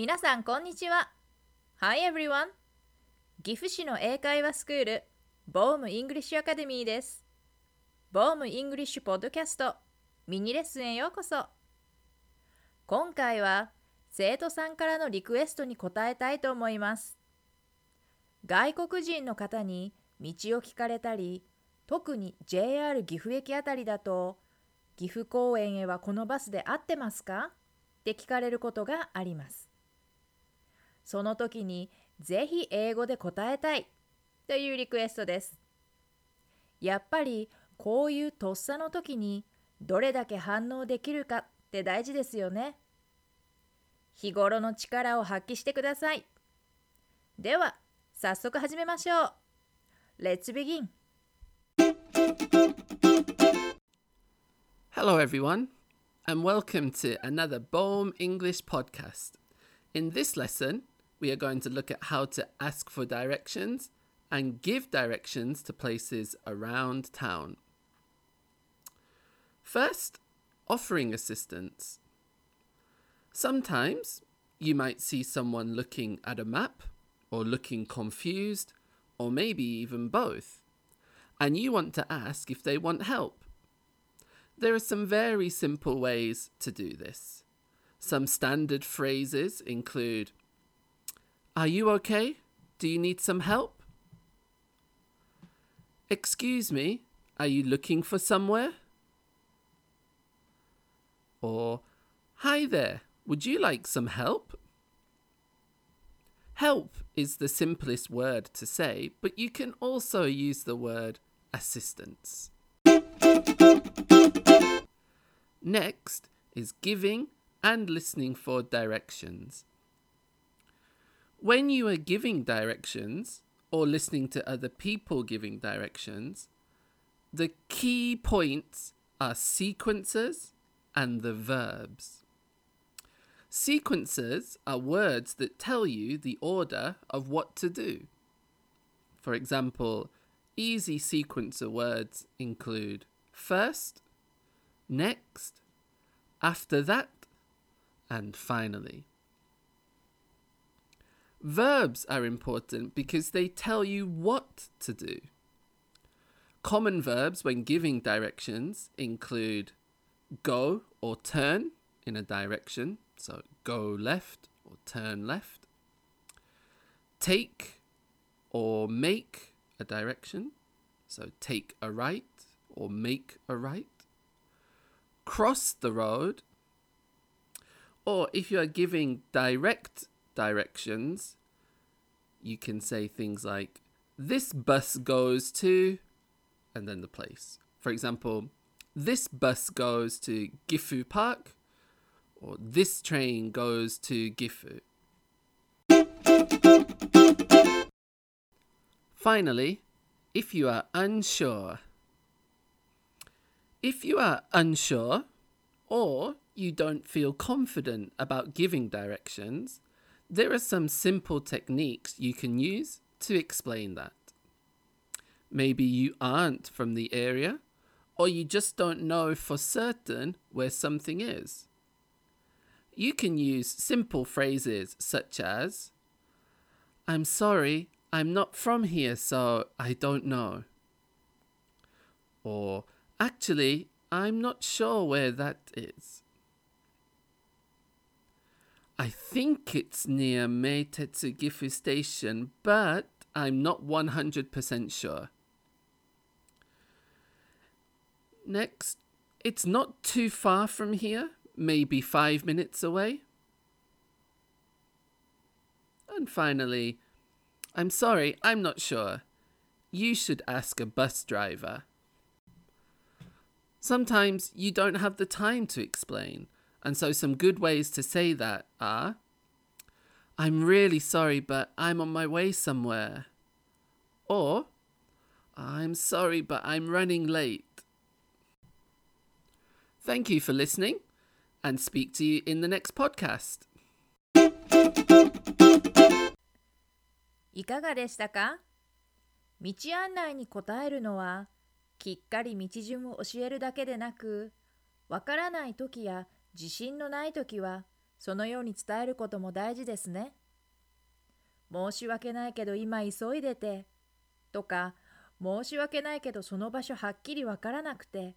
皆さんこんにちは。Hi everyone. 岐阜市の英会話スクールボームイングリッシュアカデミーです。ボームイングリッシュポッドキャストミニレッスンへようこそ。今回は生徒さんからのリクエストに答えたいと思います。外国人の方に道を聞かれたり特に JR 岐阜駅あたりだと岐阜公園へはこのバスで合ってますか？って聞かれることがあります。その時にぜひ英語で答えたいというリクエストです。やっぱりこういうとっさの時にどれだけ反応できるかって大事ですよね。日頃の力を発揮してください。では早速始めましょう。Let's begin! Hello, everyone, and welcome to another Bohm English podcast. In this lesson, we are going to look at how to ask for directions and give directions to places around town. First, offering assistance. Sometimes you might see someone looking at a map or looking confused or maybe even both, and you want to ask if they want help. There are some very simple ways to do this. Some standard phrases include are you okay? Do you need some help? Excuse me, are you looking for somewhere? Or, Hi there, would you like some help? Help is the simplest word to say, but you can also use the word assistance. Next is giving and listening for directions. When you are giving directions or listening to other people giving directions, the key points are sequences and the verbs. Sequences are words that tell you the order of what to do. For example, easy sequencer words include first, next, after that, and finally. Verbs are important because they tell you what to do. Common verbs when giving directions include go or turn in a direction, so go left or turn left, take or make a direction, so take a right or make a right, cross the road, or if you are giving direct directions, you can say things like, This bus goes to, and then the place. For example, this bus goes to Gifu Park, or this train goes to Gifu. Finally, if you are unsure. If you are unsure, or you don't feel confident about giving directions, there are some simple techniques you can use to explain that. Maybe you aren't from the area, or you just don't know for certain where something is. You can use simple phrases such as, I'm sorry, I'm not from here, so I don't know. Or, actually, I'm not sure where that is. I think it's near Meitetsu Gifu Station, but I'm not 100% sure. Next, it's not too far from here, maybe five minutes away. And finally, I'm sorry, I'm not sure. You should ask a bus driver. Sometimes you don't have the time to explain and so, some good ways to say that are I'm really sorry, but I'm on my way somewhere. Or I'm sorry, but I'm running late. Thank you for listening and speak to you in the next podcast. いかがでしたか道案内に答えるのはきっかり道順を教えるだけでなくわからない時や 自信のない時はそのように伝えることも大事ですね。申し訳ないけど今急いでてとか申し訳ないけどその場所はっきりわからなくて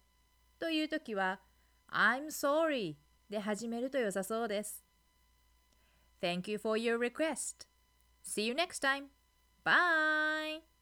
という時は I'm sorry で始めると良さそうです。Thank you for your request. See you next time. Bye!